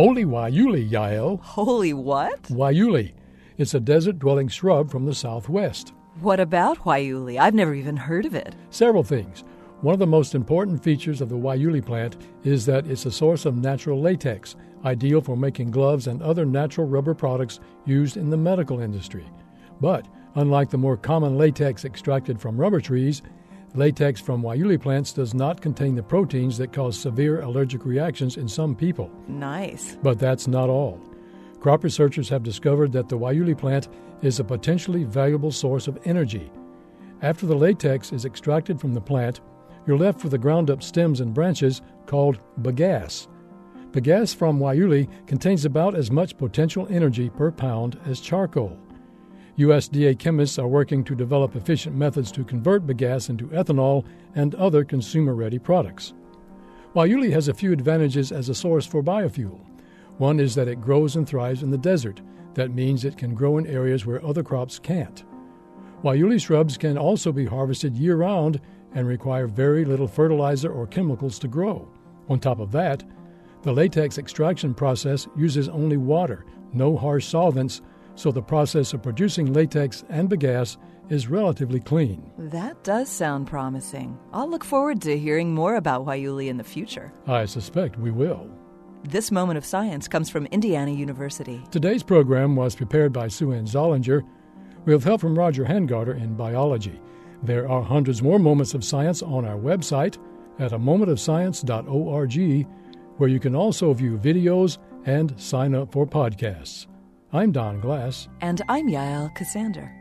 Holy Guayule, Yael. Holy what? Guayule. It's a desert dwelling shrub from the southwest. What about Guayule? I've never even heard of it. Several things. One of the most important features of the Guayule plant is that it's a source of natural latex, ideal for making gloves and other natural rubber products used in the medical industry. But, unlike the more common latex extracted from rubber trees, latex from Guayule plants does not contain the proteins that cause severe allergic reactions in some people. Nice. But that's not all. Crop researchers have discovered that the Guayule plant is a potentially valuable source of energy. After the latex is extracted from the plant, you're left with the ground up stems and branches called bagasse. Bagasse from Guayule contains about as much potential energy per pound as charcoal. USDA chemists are working to develop efficient methods to convert bagasse into ethanol and other consumer ready products. Guayule has a few advantages as a source for biofuel. One is that it grows and thrives in the desert. That means it can grow in areas where other crops can't. Guayule shrubs can also be harvested year round and require very little fertilizer or chemicals to grow. On top of that, the latex extraction process uses only water, no harsh solvents, so the process of producing latex and bagasse is relatively clean. That does sound promising. I'll look forward to hearing more about Guayule in the future. I suspect we will. This moment of science comes from Indiana University. Today's program was prepared by Sue Ann Zollinger with help from Roger Hangarter in biology. There are hundreds more moments of science on our website at a momentofscience.org, where you can also view videos and sign up for podcasts. I'm Don Glass. And I'm Yael Ksander.